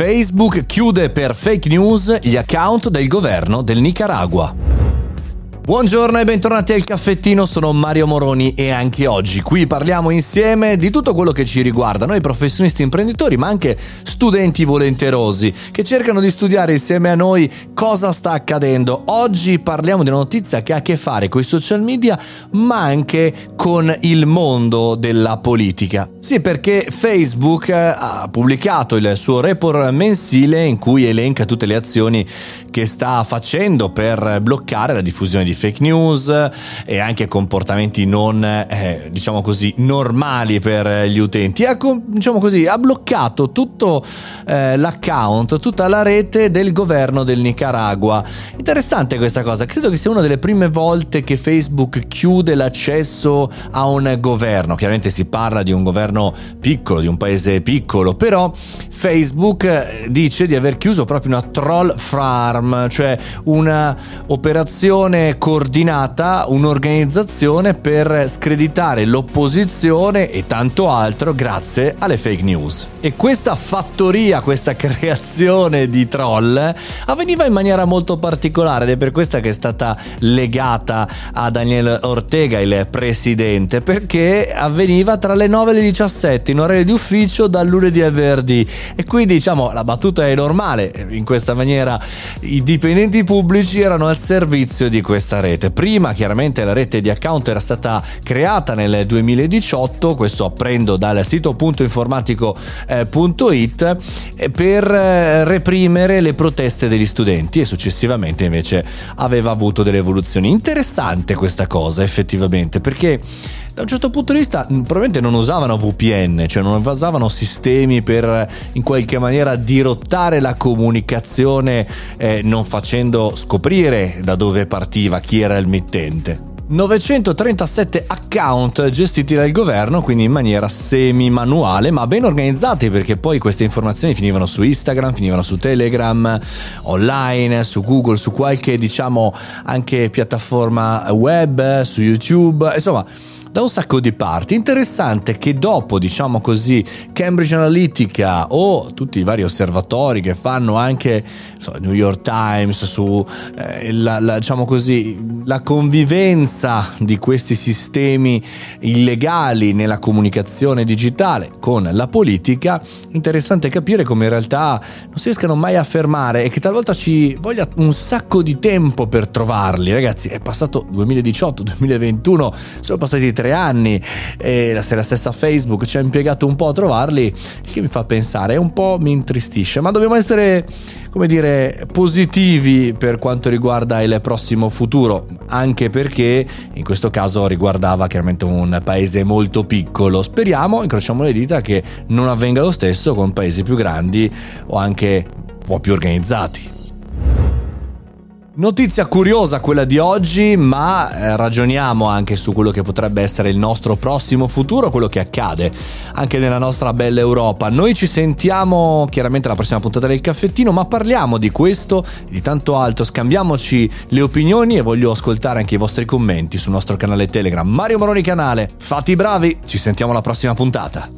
Facebook chiude per fake news gli account del governo del Nicaragua. Buongiorno e bentornati al caffettino, sono Mario Moroni e anche oggi qui parliamo insieme di tutto quello che ci riguarda, noi professionisti imprenditori ma anche studenti volenterosi che cercano di studiare insieme a noi cosa sta accadendo. Oggi parliamo di una notizia che ha a che fare con i social media ma anche con il mondo della politica. Sì, perché Facebook ha pubblicato il suo report mensile in cui elenca tutte le azioni che sta facendo per bloccare la diffusione di fake news e anche comportamenti non, eh, diciamo così, normali per gli utenti. Ha, diciamo così, ha bloccato tutto eh, l'account, tutta la rete del governo del Nicaragua. Interessante questa cosa, credo che sia una delle prime volte che Facebook chiude l'accesso a un governo. Chiaramente si parla di un governo piccolo, di un paese piccolo, però Facebook eh, dice di aver chiuso proprio una troll farm, cioè una operazione coordinata, un'organizzazione per screditare l'opposizione e tanto altro grazie alle fake news. E questa fattoria, questa creazione di troll avveniva in maniera molto particolare ed è per questa che è stata legata a Daniel Ortega, il presidente, perché avveniva tra le 9 e le 17 in orario di ufficio dal lunedì al venerdì. E quindi diciamo la battuta è normale, in questa maniera i dipendenti pubblici erano al servizio di questa rete. Prima chiaramente la rete di account era stata creata nel 2018, questo apprendo dal sito puntoinformatico.it, eh, per eh, reprimere le proteste degli studenti e successivamente invece aveva avuto delle evoluzioni. Interessante questa cosa effettivamente perché da un certo punto di vista probabilmente non usavano VPN, cioè non usavano sistemi per in qualche maniera dirottare la comunicazione eh, non facendo scoprire da dove partiva chi era il mittente. 937 account gestiti dal governo, quindi in maniera semi-manuale, ma ben organizzati perché poi queste informazioni finivano su Instagram, finivano su Telegram, online, su Google, su qualche diciamo anche piattaforma web, su YouTube, insomma da un sacco di parti. Interessante che dopo, diciamo così, Cambridge Analytica o tutti i vari osservatori che fanno anche so, New York Times su eh, la, la, diciamo così, la convivenza di questi sistemi illegali nella comunicazione digitale con la politica, interessante capire come in realtà non si riescano mai a fermare e che talvolta ci voglia un sacco di tempo per trovarli. Ragazzi, è passato 2018, 2021, sono passati tre anni e se la stessa Facebook ci ha impiegato un po' a trovarli, il che mi fa pensare, un po' mi intristisce, ma dobbiamo essere, come dire, positivi per quanto riguarda il prossimo futuro, anche perché in questo caso riguardava chiaramente un paese molto piccolo. Speriamo, incrociamo le dita, che non avvenga lo stesso con paesi più grandi o anche un po' più organizzati. Notizia curiosa quella di oggi, ma eh, ragioniamo anche su quello che potrebbe essere il nostro prossimo futuro, quello che accade anche nella nostra bella Europa. Noi ci sentiamo chiaramente alla prossima puntata del caffettino, ma parliamo di questo e di tanto altro, scambiamoci le opinioni e voglio ascoltare anche i vostri commenti sul nostro canale Telegram. Mario Moroni Canale, fatti bravi, ci sentiamo alla prossima puntata.